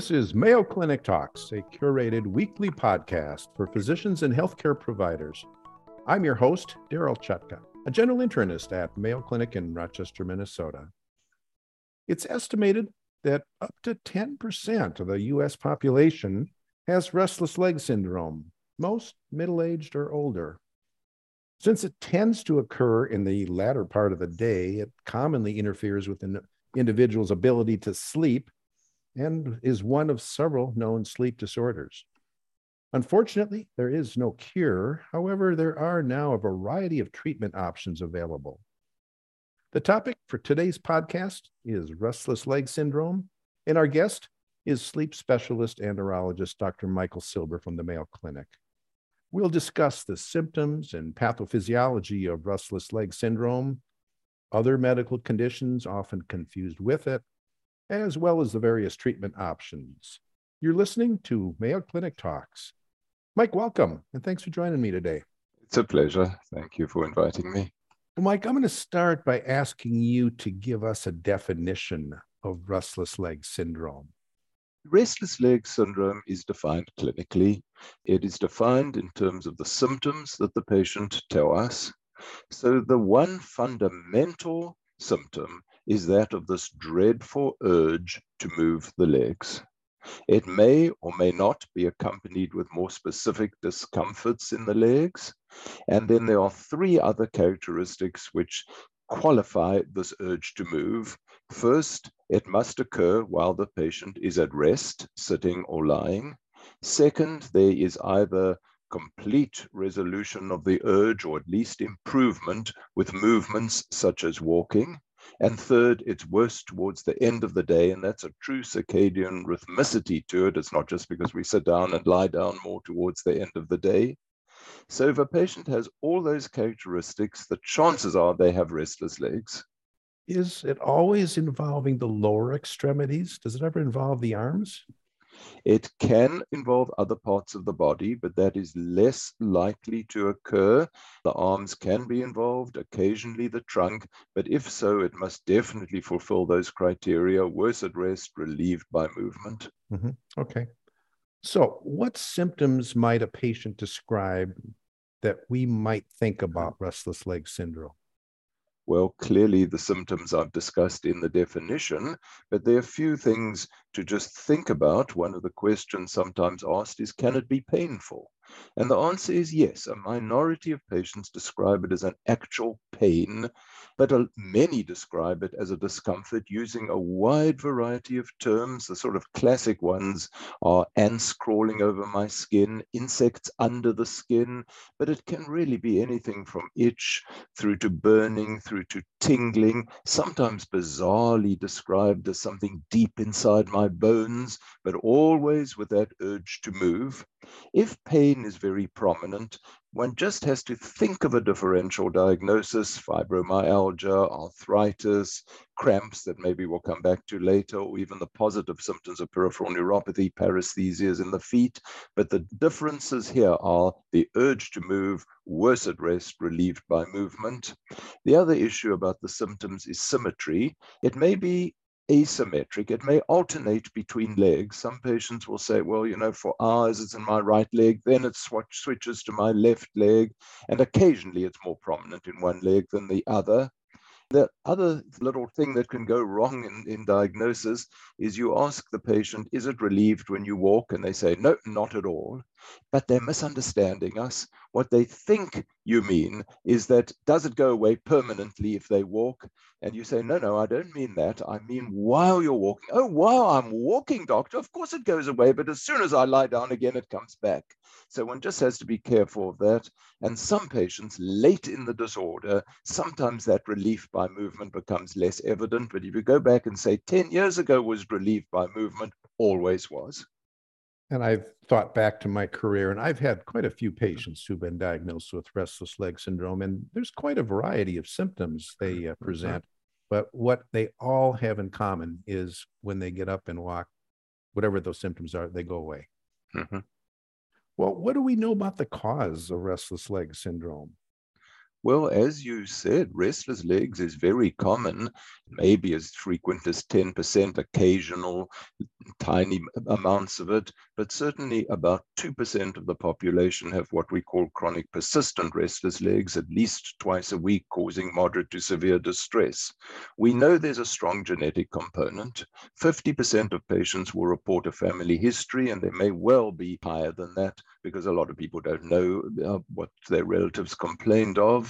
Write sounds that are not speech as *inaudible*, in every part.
This is Mayo Clinic Talks, a curated weekly podcast for physicians and healthcare providers. I'm your host, Darryl Chutka, a general internist at Mayo Clinic in Rochester, Minnesota. It's estimated that up to 10% of the US population has restless leg syndrome, most middle aged or older. Since it tends to occur in the latter part of the day, it commonly interferes with an individual's ability to sleep and is one of several known sleep disorders. Unfortunately, there is no cure. However, there are now a variety of treatment options available. The topic for today's podcast is restless leg syndrome, and our guest is sleep specialist and neurologist Dr. Michael Silber from the Mayo Clinic. We'll discuss the symptoms and pathophysiology of restless leg syndrome, other medical conditions often confused with it, as well as the various treatment options. You're listening to Mayo Clinic Talks. Mike, welcome, and thanks for joining me today. It's a pleasure. Thank you for inviting me. Well, Mike, I'm going to start by asking you to give us a definition of restless leg syndrome. Restless leg syndrome is defined clinically. It is defined in terms of the symptoms that the patient tell us. So the one fundamental symptom is that of this dreadful urge to move the legs. It may or may not be accompanied with more specific discomforts in the legs. And then there are three other characteristics which qualify this urge to move. First, it must occur while the patient is at rest, sitting or lying. Second, there is either complete resolution of the urge or at least improvement with movements such as walking. And third, it's worse towards the end of the day, and that's a true circadian rhythmicity to it. It's not just because we sit down and lie down more towards the end of the day. So if a patient has all those characteristics, the chances are they have restless legs. Is it always involving the lower extremities? Does it ever involve the arms? It can involve other parts of the body, but that is less likely to occur. The arms can be involved, occasionally the trunk, but if so, it must definitely fulfill those criteria worse at rest, relieved by movement. Mm-hmm. Okay. So, what symptoms might a patient describe that we might think about restless leg syndrome? Well, clearly the symptoms I've discussed in the definition, but there are a few things to just think about. One of the questions sometimes asked is, can it be painful? And the answer is yes. A minority of patients describe it as an actual pain, but many describe it as a discomfort using a wide variety of terms. The sort of classic ones are ants crawling over my skin, insects under the skin, but it can really be anything from itch through to burning, through to tingling, sometimes bizarrely described as something deep inside my bones, but always with that urge to move. If pain is very prominent, one just has to think of a differential diagnosis, fibromyalgia, arthritis, cramps that maybe we'll come back to later, or even the positive symptoms of peripheral neuropathy, paresthesias in the feet. But the differences here are the urge to move, worse at rest, relieved by movement. The other issue about the symptoms is symmetry. It may be asymmetric. It may alternate between legs. Some patients will say, well, you know, for hours it's in my right leg, then it switch, switches to my left leg, and occasionally it's more prominent in one leg than the other. The other little thing that can go wrong in, in diagnosis is you ask the patient, is it relieved when you walk? And they say, no, not at all. But they're mm. misunderstanding us. What they think you mean is that does it go away permanently if they walk? And you say, no, no, I don't mean that. I mean while you're walking. Oh, while I'm walking, doctor, of course it goes away. But as soon as I lie down again, it comes back. So one just has to be careful of that. And some patients late in the disorder, sometimes that relief by movement becomes less evident. But if you go back and say 10 years ago was relieved by movement, always was. And I've thought back to my career, and I've had quite a few patients who've been diagnosed with restless leg syndrome, and there's quite a variety of symptoms they uh, mm-hmm. present. But what they all have in common is when they get up and walk, whatever those symptoms are, they go away. Mm-hmm. Well, what do we know about the cause of restless leg syndrome? Well, as you said, restless legs is very common, maybe as frequent as 10%, occasional tiny amounts of it, but certainly about 2% of the population have what we call chronic persistent restless legs at least twice a week, causing moderate to severe distress. We know there's a strong genetic component. 50% of patients will report a family history, and there may well be higher than that because a lot of people don't know uh, what their relatives complained of.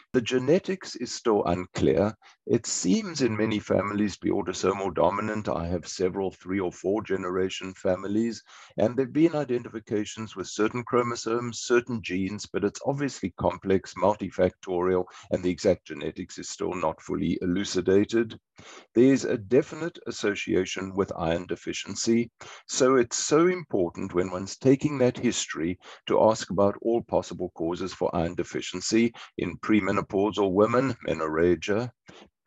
The genetics is still unclear. It seems in many families be autosomal dominant. I have several three or four generation families, and there have been identifications with certain chromosomes, certain genes, but it's obviously complex, multifactorial, and the exact genetics is still not fully elucidated. There's a definite association with iron deficiency. So it's so important when one's taking that history to ask about all possible causes for iron deficiency in premenopausal women, menorrhagia.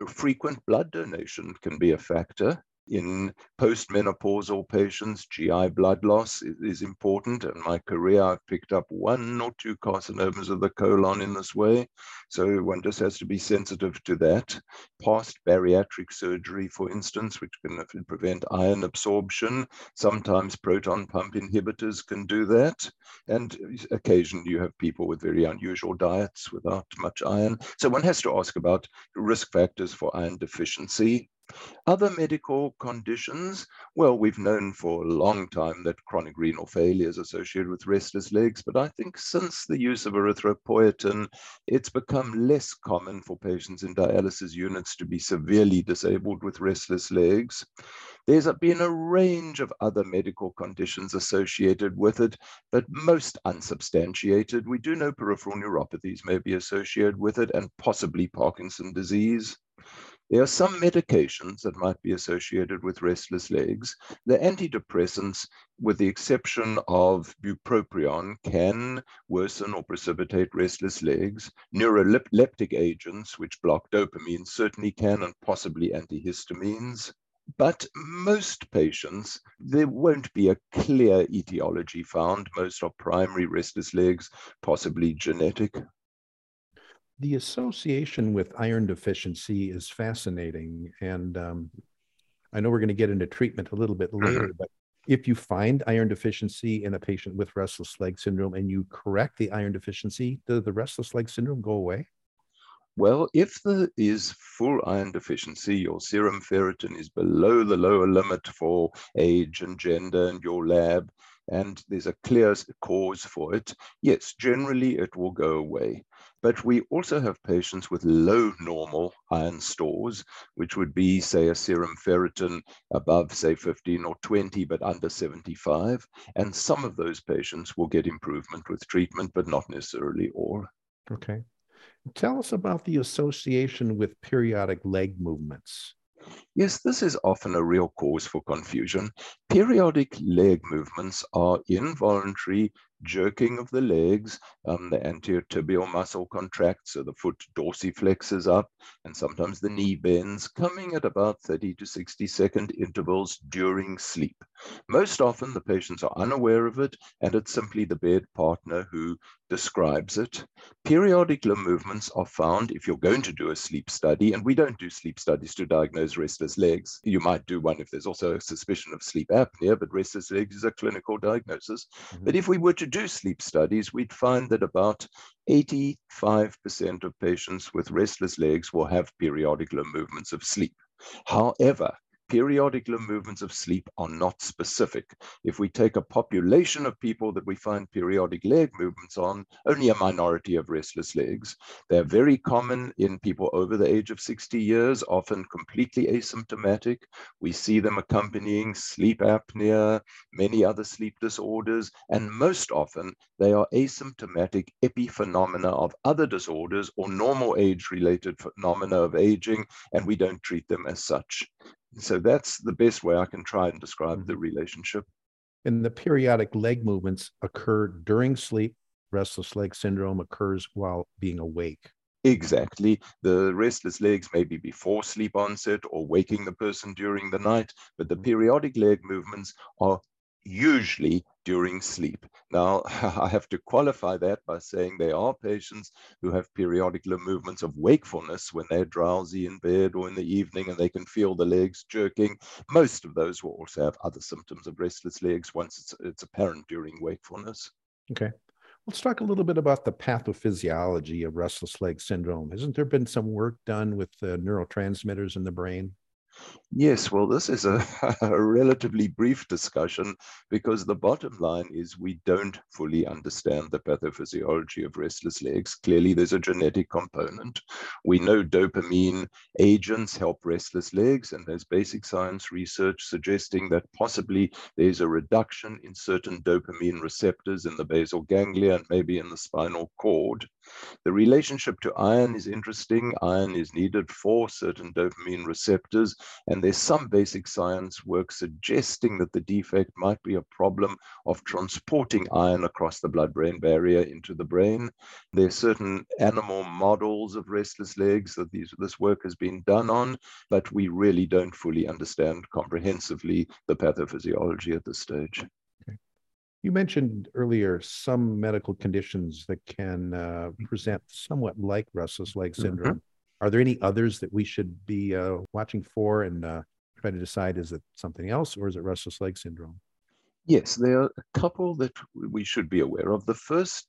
Frequent blood donation can be a factor. In postmenopausal patients, GI blood loss is, is, important. In my career, I've picked up one or two carcinomas of the colon in this way. So one just has to be sensitive to that. Past bariatric surgery, for instance, which can prevent iron absorption. Sometimes proton pump inhibitors can do that. And occasionally you have people with very unusual diets without much iron. So one has to ask about risk factors for iron deficiency. Other medical conditions, well, we've known for a long time that chronic renal failure is associated with restless legs, but I think since the use of erythropoietin, it's become less common for patients in dialysis units to be severely disabled with restless legs. There's been a range of other medical conditions associated with it, but most unsubstantiated. We do know peripheral neuropathies may be associated with it and possibly Parkinson disease. There are some medications that might be associated with restless legs. The antidepressants, with the exception of bupropion, can worsen or precipitate restless legs. Neuroleptic agents, which block dopamine, certainly can, and possibly antihistamines. But most patients, there won't be a clear etiology found. Most are primary restless legs, possibly genetic the association with iron deficiency is fascinating. And um, I know we're going to get into treatment a little bit mm-hmm. later, but if you find iron deficiency in a patient with restless leg syndrome and you correct the iron deficiency, does the restless leg syndrome go away? Well, if there is full iron deficiency, your serum ferritin is below the lower limit for age and gender and your lab, and there's a clear cause for it, yes, generally it will go away. But we also have patients with low normal iron stores, which would be, say, a serum ferritin above, say, 15 or 20, but under 75. And some of those patients will get improvement with treatment, but not necessarily all. Okay. Tell us about the association with periodic leg movements. Yes, this is often a real cause for confusion. Periodic leg movements are involuntary jerking of the legs. Um, the anterior tibial muscle contracts, so the foot dorsiflexes up, and sometimes the knee bends, coming at about 30 to 60 second intervals during sleep. Most often, the patients are unaware of it, and it's simply the bed partner who describes it. Periodic limb movements are found if you're going to do a sleep study, and we don't do sleep studies to diagnose restless legs. You might do one if there's also a suspicion of sleep apnea, but restless legs is a clinical diagnosis. Mm-hmm. But if we were to do sleep studies, we'd find that about 85% of patients with restless legs will have periodic limb movements of sleep. However, periodic movements of sleep are not specific. If we take a population of people that we find periodic leg movements on, only a minority of restless legs. They're very common in people over the age of 60 years, often completely asymptomatic. We see them accompanying sleep apnea, many other sleep disorders, and most often they are asymptomatic epiphenomena of other disorders or normal age related phenomena of aging, and we don't treat them as such. So that's the best way I can try and describe the mm-hmm. relationship. And the periodic leg movements occur during sleep. Restless leg syndrome occurs while being awake. Exactly. The restless legs may be before sleep onset or waking the person during the night, but the mm-hmm. periodic leg movements are usually during sleep. Now, *laughs* I have to qualify that by saying there are patients who have periodic movements of wakefulness when they're drowsy in bed or in the evening and they can feel the legs jerking. Most of those will also have other symptoms of restless legs once it's, it's apparent during wakefulness. Okay. Let's talk a little bit about the pathophysiology of restless leg syndrome. Hasn't there been some work done with the neurotransmitters in the brain? Yes, well, this is a, *laughs* a, relatively brief discussion mm. because the bottom line is we don't fully understand the pathophysiology of restless legs. Clearly, there's a genetic component. We know dopamine agents help restless legs, and there's basic science research suggesting that possibly there's a reduction in certain dopamine receptors in the basal ganglia and maybe in the spinal cord. The relationship to iron is interesting. Iron is needed for certain dopamine receptors, and there's some basic science work suggesting that the defect might be a problem of transporting iron across the blood-brain barrier into the brain. There are certain animal models of restless legs that these, this work has been done on, but we really don't fully understand comprehensively the pathophysiology at this stage. You mentioned earlier some medical conditions that can uh, present somewhat like restless leg mm-hmm. syndrome. Mm-hmm. Are there any others that we should be uh, watching for and uh, try to decide is it something else or is it restless leg syndrome? Yes, there are a couple that we should be aware of. The first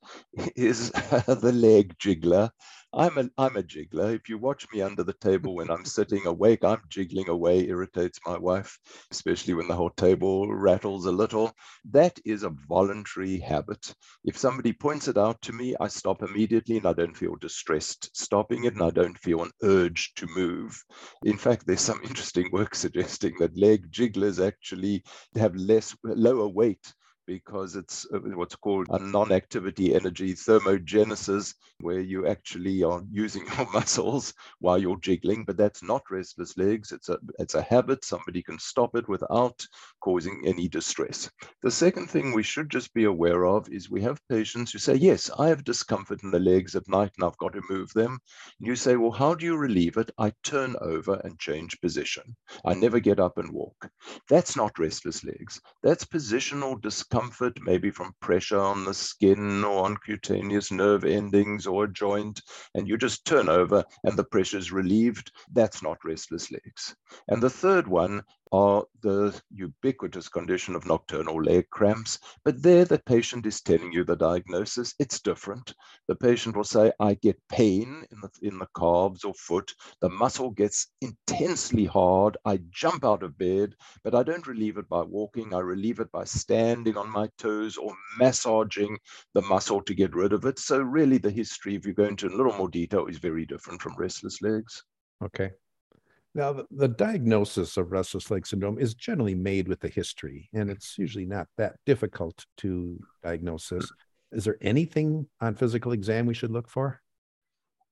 is *laughs* the leg jiggler. I'm a, I'm a jiggler. If you watch me under the table when I'm sitting awake, I'm jiggling away, irritates my wife, especially when the whole table rattles a little. That is a voluntary habit. If somebody points it out to me, I stop immediately and I don't feel distressed stopping it and I don't feel an urge to move. In fact, there's some *laughs* interesting work suggesting that leg jigglers actually have less lower weight because it's uh, what's called a non-activity energy thermogenesis, where you actually are using *laughs* your muscles while you're jiggling, but that's not restless legs. It's a it's a habit. Somebody can stop it without causing any distress. The second thing we should just be aware of is we have patients who say, yes, I have discomfort in the legs at night and I've got to move them. And you say, well, how do you relieve it? I turn over and change position. I never get up and walk. That's not restless legs. That's positional discomfort discomfort, maybe from pressure on the skin or on cutaneous nerve endings or a joint, and you just turn over and the pressure is relieved, that's not restless legs. And the third one are the ubiquitous condition of nocturnal leg cramps. But there, the patient is telling you the diagnosis. It's different. The patient will say, I get pain in the, in the calves or foot. The muscle gets intensely hard. I jump out of bed, but I don't relieve it by walking. I relieve it by standing on my toes or massaging the muscle to get rid of it. So, really, the history, if you go into a little more detail, is very different from restless legs. Okay. Now, the, diagnosis of restless leg syndrome is generally made with the history, and it's usually not that difficult to diagnose. Is there anything on physical exam we should look for?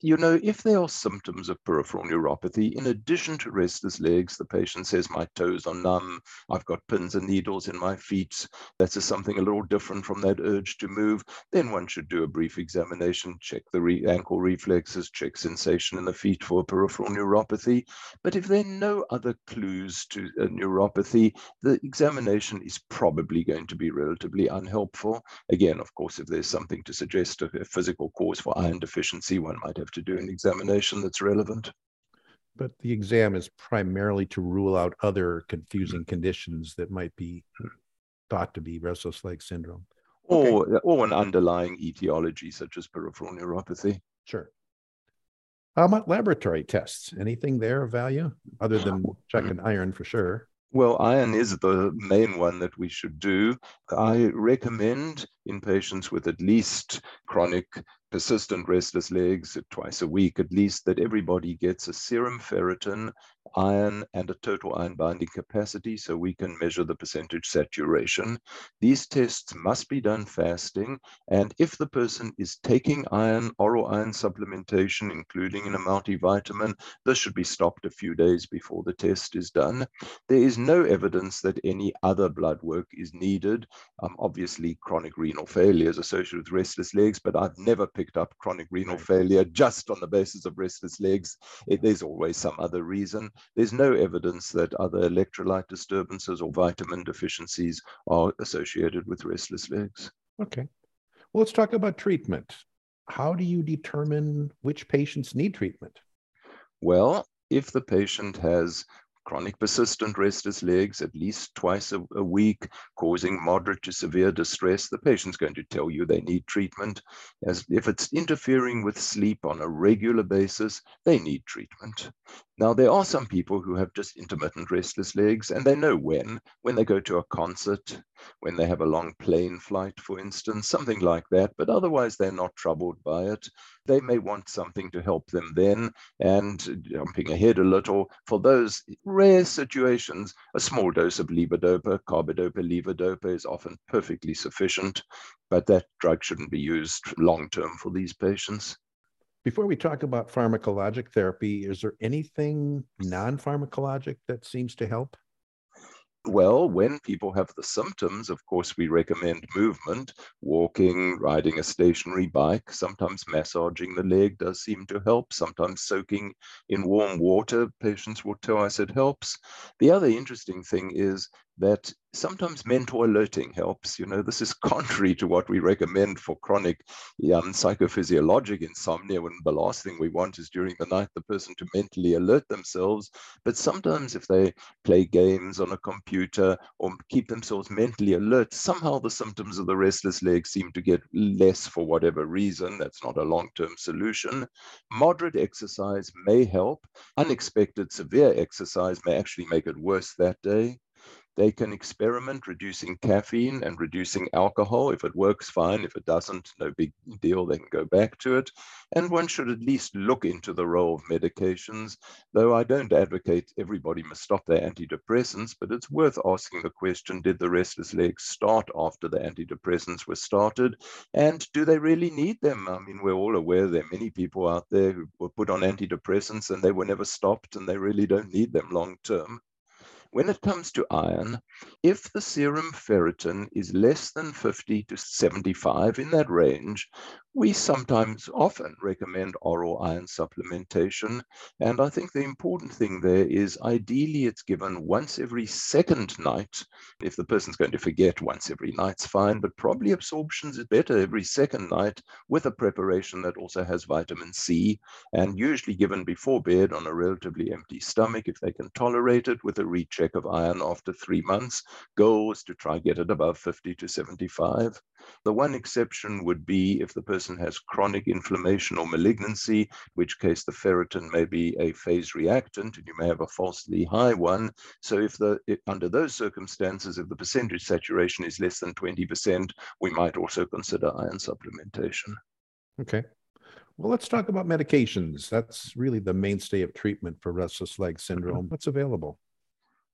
You know, if there are symptoms of peripheral neuropathy, in addition to restless legs, the patient says, my toes are numb, I've got pins and needles in my feet, that's something a little different from that urge to move, then one should do a brief examination, check the re ankle reflexes, check sensation in the feet for peripheral neuropathy. But if there are no other clues to uh, neuropathy, the examination is probably going to be relatively unhelpful. Again, of course, if there's something to suggest a physical cause for iron deficiency, one might have to do an examination that's relevant. But the exam is primarily to rule out other confusing conditions that might be thought to be restless leg syndrome. Or, okay. Uh, or an underlying etiology such as peripheral neuropathy. Sure. How about laboratory tests? Anything there of value other than checking mm-hmm. iron for sure? Well, iron is the main one that we should do. I recommend in patients with at least chronic persistent restless legs twice a week at least, that everybody gets a serum ferritin, iron, and a total iron binding capacity so we can measure the percentage saturation. These tests must be done fasting. And if the person is taking iron, oral iron supplementation, including in a multivitamin, this should be stopped a few days before the test is done. There is no evidence that any other blood work is needed. Um, obviously, chronic renal failure is associated with restless legs, but I've never picked up chronic renal failure just on the basis of restless legs. It, there's always some other reason. There's no evidence that other electrolyte disturbances or vitamin deficiencies are associated with restless legs. Okay. Well, let's talk about treatment. How do you determine which patients need treatment? Well, if the patient has chronic persistent restless legs at least twice a, a, week, causing moderate to severe distress, the patient's going to tell you they need treatment. As if it's interfering with sleep on a regular basis, they need treatment. Now, there are some people who have just intermittent restless legs, and they know when, when they go to a concert, when they have a long plane flight, for instance, something like that, but otherwise they're not troubled by it. They may want something to help them then, and jumping ahead a little, for those rare situations, a small dose of levodopa, carbidopa, levodopa is often perfectly sufficient, but that drug shouldn't be used long term for these patients. Before we talk about pharmacologic therapy, is there anything non pharmacologic that seems to help? Well, when people have the symptoms, of course, we recommend movement, walking, riding a stationary bike. Sometimes massaging the leg does seem to help. Sometimes soaking in warm water, patients will tell us it helps. The other interesting thing is that sometimes mental alerting helps. You know, this is *laughs* contrary to what we recommend for chronic um, psychophysiologic insomnia, when the last thing we want is during the night the person to mentally alert themselves. But sometimes if they play games on a computer or keep themselves mentally alert, somehow the symptoms of the restless leg seem to get less for whatever reason. That's not a long-term solution. Moderate exercise may help. Unexpected severe exercise may actually make it worse that day. They can experiment reducing caffeine and reducing alcohol. If it works, fine. If it doesn't, no big deal. They can go back to it. And one should at least look into the role of medications, though I don't advocate everybody must stop their antidepressants, but it's worth asking the question, did the restless legs start after the antidepressants were started? And do they really need them? I mean, we're all aware there are many people out there who were put on antidepressants and they were never stopped and they really don't need them long term. When it comes to iron, if the serum ferritin is less than 50 to 75 in that range, we sometimes often recommend oral iron supplementation. And I think the important thing there is ideally it's given once every second night. If the person's going to forget once every night's fine, but probably absorption is better every second night with a preparation that also has vitamin C and usually given before bed on a relatively empty stomach if they can tolerate it with a recheck of iron after three months. Goal is to try get it above 50 to 75. The one exception would be if the person has chronic inflammation or malignancy, in which case the ferritin may be a phase reactant and you may have a falsely high one. So if the if, under those circumstances, if the percentage saturation is less than 20%, we might also consider iron supplementation. Okay. Well, let's talk about medications. That's really the mainstay of treatment for restless leg syndrome. Mm-hmm. What's available?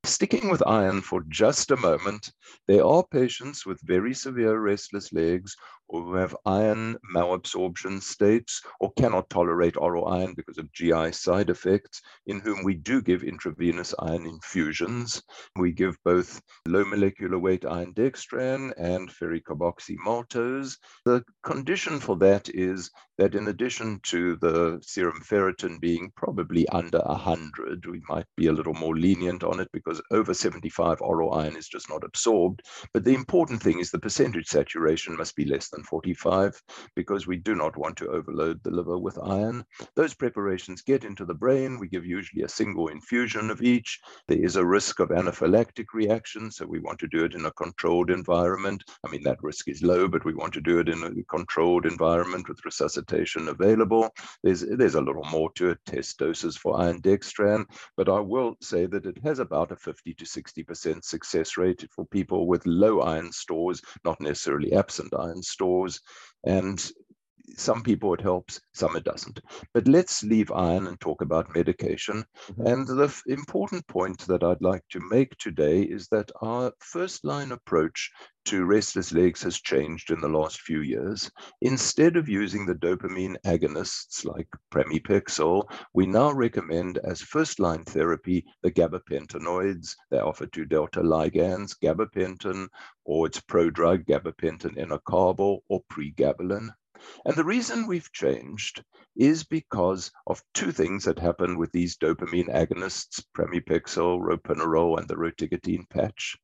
Sticking with iron for just a moment, there are patients with very severe restless legs or who have iron malabsorption states or cannot tolerate oral iron because of GI side effects, in whom we do give intravenous iron infusions. We give both low molecular weight iron dextran and ferric carboxymaltose. The condition for that is that in addition to the serum ferritin being probably under 100, we might be a little more lenient on it because over 75 oral iron is just not absorbed. But the important thing is the percentage saturation must be less than 45 because we do not want to overload the liver with iron. Those preparations get into the brain. We give usually a single infusion of each. There is a risk of anaphylactic reaction, so we want to do it in a controlled environment. I mean, that risk is low, but we want to do it in a controlled environment with resuscitation available. There's, there's a little more to it, test doses for iron dextran, but I will say that it has about a 50 to 60% success rate for people with low iron stores, not necessarily absent iron stores. And some people it helps, some it doesn't. But let's leave iron and talk about medication. Mm-hmm. And the important point that I'd like to make today is that our first line approach to restless legs has changed in the last few years. Instead of using the dopamine agonists like pramipexole, we now recommend as first line therapy the gabapentinoids. They alpha-2-delta ligands, gabapentin, or its prodrug gabapentin in a enacarbil or pregabalin. And the reason we've changed is because of two things that happen with these dopamine agonists, pramipexole, ropinirole, and the rotigotine patch.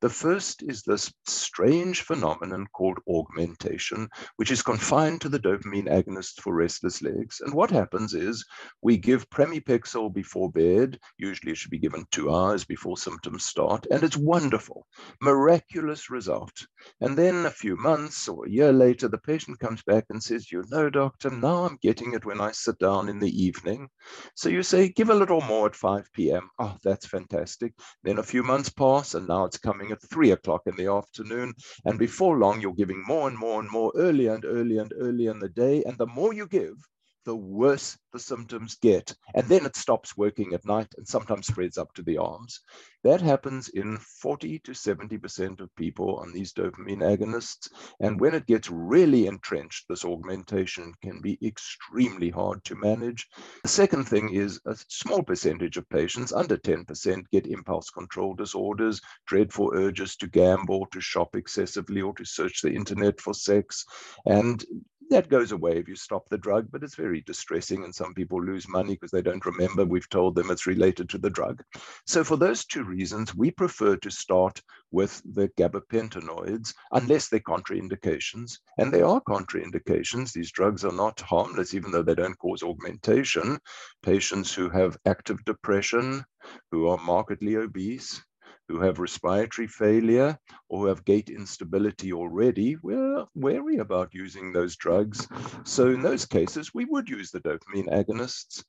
The first is this strange phenomenon called augmentation, which is confined to the dopamine agonists for restless legs. And what happens is we give pramipexole before bed. Usually it should be given two hours before symptoms start. And it's wonderful, miraculous result. And then a few months or a year later, the patient comes back and says, you know, doctor, now I'm getting it when I sit down in the evening. So you say, give a little more at 5 p.m. Oh, that's fantastic. Then a few months pass, and now it's coming at 3 o'clock in the afternoon. And before long, you're giving more and more and more earlier and earlier and earlier in the day. And the more you give, the worse the symptoms get. And then it stops working at night and sometimes spreads up to the arms. That happens in 40 to 70% of people on these dopamine agonists. And when it gets really entrenched, this augmentation can be extremely hard to manage. The second thing is a small percentage of patients, under 10%, get impulse control disorders, dreadful urges to gamble, to shop excessively, or to search the internet for sex. And that goes away if you stop the drug, but it's very distressing. And some people lose money because they don't remember we've told them it's related to the drug. So, for those two reasons, we prefer to start with the gabapentinoids unless they're contraindications. And there are contraindications. These drugs are not harmless, even though they don't cause augmentation. Patients who have active depression, who are markedly obese, who have respiratory failure or who have gait instability already, we're wary about using those drugs. So in those cases, we would use the dopamine agonists.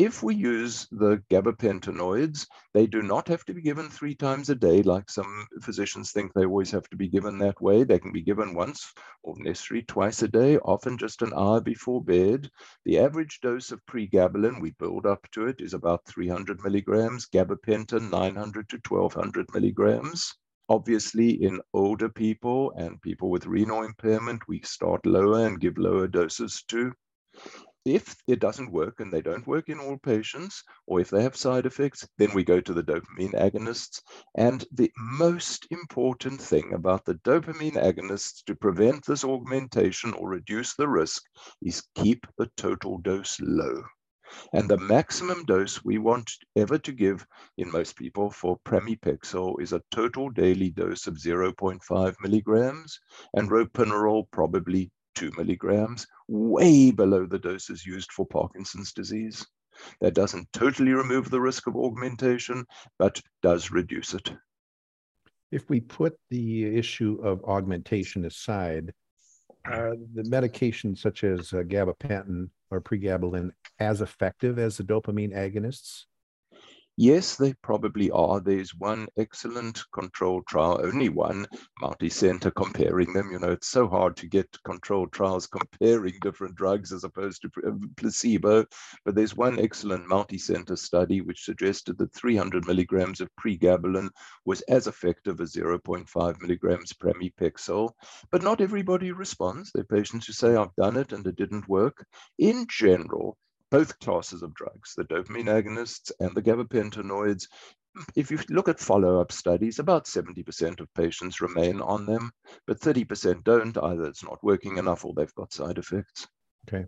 If we use the gabapentinoids, they do not have to be given three times a day, like some physicians think they always have to be given that way. They can be given once or necessary twice a day, often just an hour before bed. The average dose of pregabalin, we build up to it, is about 300 milligrams, gabapentin 900 to 1200 milligrams. Obviously, in older people and people with renal impairment, we start lower and give lower doses too if it doesn't work and they don't work in all patients, or if they have side effects, then we go to the dopamine agonists. And the most important thing about the dopamine agonists to prevent this augmentation or reduce the risk is keep the total dose low. And the maximum dose we want ever to give in most people for pramipexole is a total daily dose of 0.5 milligrams, and ropinirole probably two milligrams, way below the doses used for Parkinson's disease. That doesn't totally remove the risk of augmentation, but does reduce it. If we put the issue of augmentation aside, are the medications such as uh, gabapentin or pregabalin as effective as the dopamine agonists? Yes, they probably are. There's one excellent control trial, only one multi-center comparing them. You know, it's so hard to get controlled trials comparing different drugs as opposed to uh, placebo. But there's one excellent multi-center study which suggested that 300 milligrams of pregabalin was as effective as 0.5 milligrams pramipexole. But not everybody responds. There are patients who say, I've done it and it didn't work. In general, both classes of drugs, the dopamine agonists and the gabapentinoids. If you look at follow-up studies, about 70% of patients remain on them, but 30% don't. Either it's not working enough or they've got side effects. Okay.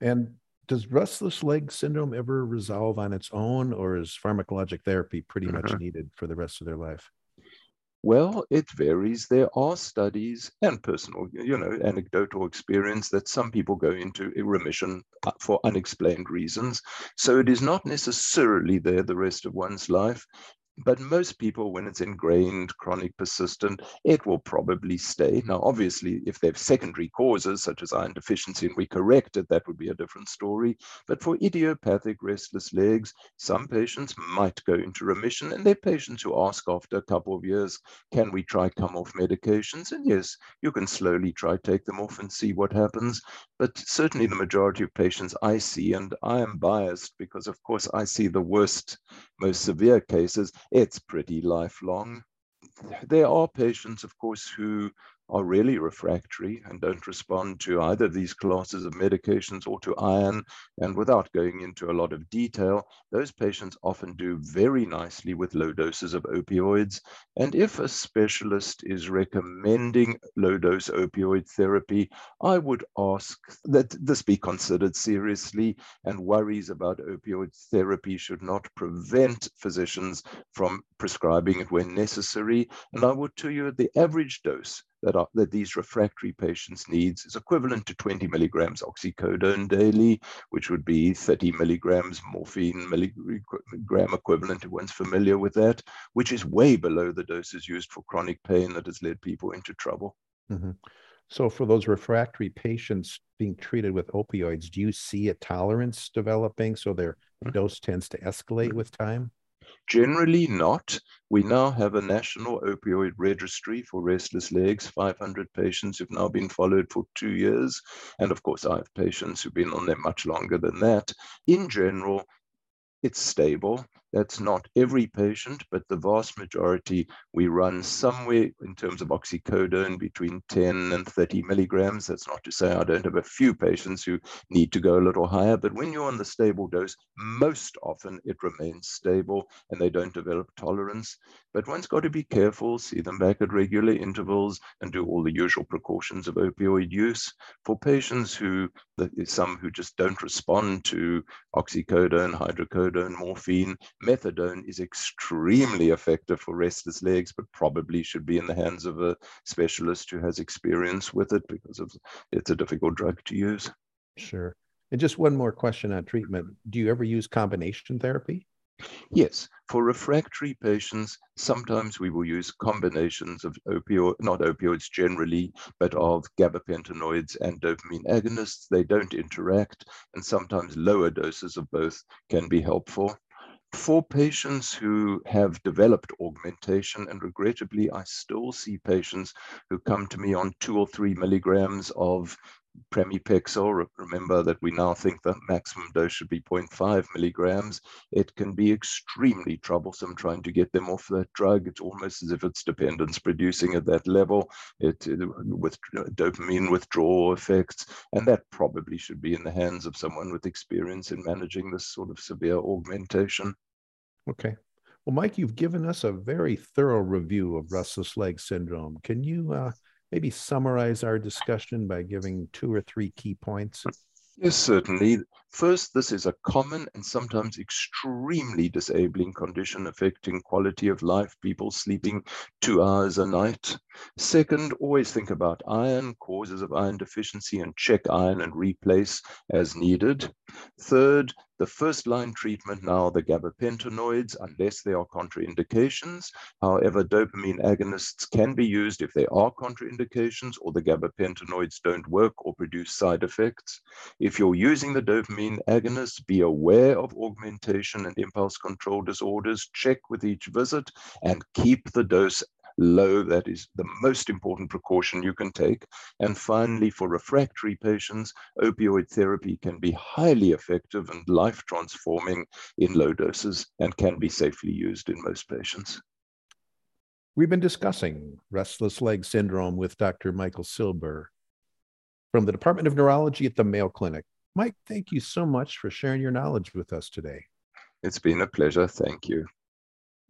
And does restless leg syndrome ever resolve on its own, or is pharmacologic therapy pretty much mm-hmm. needed for the rest of their life? Well, it varies. There are studies and personal, you know, anecdotal experience that some people go into remission uh, for unexplained reasons. So it is not necessarily there the rest of one's life. But most people, when it's ingrained, chronic, persistent, it will probably stay. Now, obviously, if they have secondary causes, such as iron deficiency, and we correct it, that would be a different story. But for idiopathic restless legs, some patients might go into remission, and there are patients who ask after a couple of years, can we try come off medications? And yes, you can slowly try take them off and see what happens. But certainly the majority of patients I see, and I am biased because, of course, I see the worst, most severe cases, it's pretty lifelong. There are patients, of course, who are really refractory and don't respond to either of these classes of medications or to iron. And without going into a lot of detail, those patients often do very nicely with low doses of opioids. And if a specialist is recommending low dose opioid therapy, I would ask that this be considered seriously and worries about opioid therapy should not prevent physicians from prescribing it when necessary. And I would tell you the average dose that, are, that these refractory patients needs is equivalent to 20 milligrams oxycodone daily, which would be 30 milligrams morphine milligram equivalent if one's familiar with that, which is way below the doses used for chronic pain that has led people into trouble. Mm-hmm. So, for those refractory patients being treated with opioids, do you see a tolerance developing so their mm-hmm. dose tends to escalate with time? Generally not. We now have a national opioid registry for restless legs. 500 patients who've now been followed for two years. And of course, I have patients who've been on them much longer than that. In general, it's stable. That's not every patient, but the vast majority we run somewhere in terms of oxycodone between 10 and 30 milligrams. That's not to say I don't have a few patients who need to go a little higher, but when you're on the stable dose, most often it remains stable and they don't develop tolerance. But one's got to be careful, see them back at regular intervals and do all the usual precautions of opioid use. For patients who, some who just don't respond to oxycodone, hydrocodone, morphine, Methadone is extremely effective for restless legs, but probably should be in the hands of a specialist who has experience with it because of, it's a difficult drug to use. Sure. And just one more question on treatment. Do you ever use combination therapy? Yes, for refractory patients, sometimes we will use combinations of opioid, not opioids generally, but of gabapentinoids and dopamine agonists. They don't interact, and sometimes lower doses of both can be helpful for patients who have developed augmentation, and regrettably, I still see patients who come to me on two or three milligrams of pramipexole. Remember that we now think the maximum dose should be 0.5 milligrams. It can be extremely troublesome trying to get them off that drug. It's almost as if it's dependence producing at that level, it, with dopamine withdrawal effects, and that probably should be in the hands of someone with experience in managing this sort of severe augmentation. Okay. Well, Mike, you've given us a very thorough review of restless leg syndrome. Can you uh, maybe summarize our discussion by giving two or three key points? Yes, certainly. First, this is a common and sometimes extremely disabling condition affecting quality of life, people sleeping two hours a night. Second, always think about iron, causes of iron deficiency, and check iron and replace as needed. Third, the first line treatment now, the gabapentinoids, unless there are contraindications. However, dopamine agonists can be used if there are contraindications or the gabapentinoids don't work or produce side effects. If you're using the dopamine agonists, be aware of augmentation and impulse control disorders, check with each visit, and keep the dose low. That is the most important precaution you can take. And finally, for refractory patients, opioid therapy can be highly effective and life transforming in low doses and can be safely used in most patients. We've been discussing restless leg syndrome with Dr. Michael Silber from the Department of Neurology at the Mayo Clinic. Mike, thank you so much for sharing your knowledge with us today. It's been a pleasure. Thank you.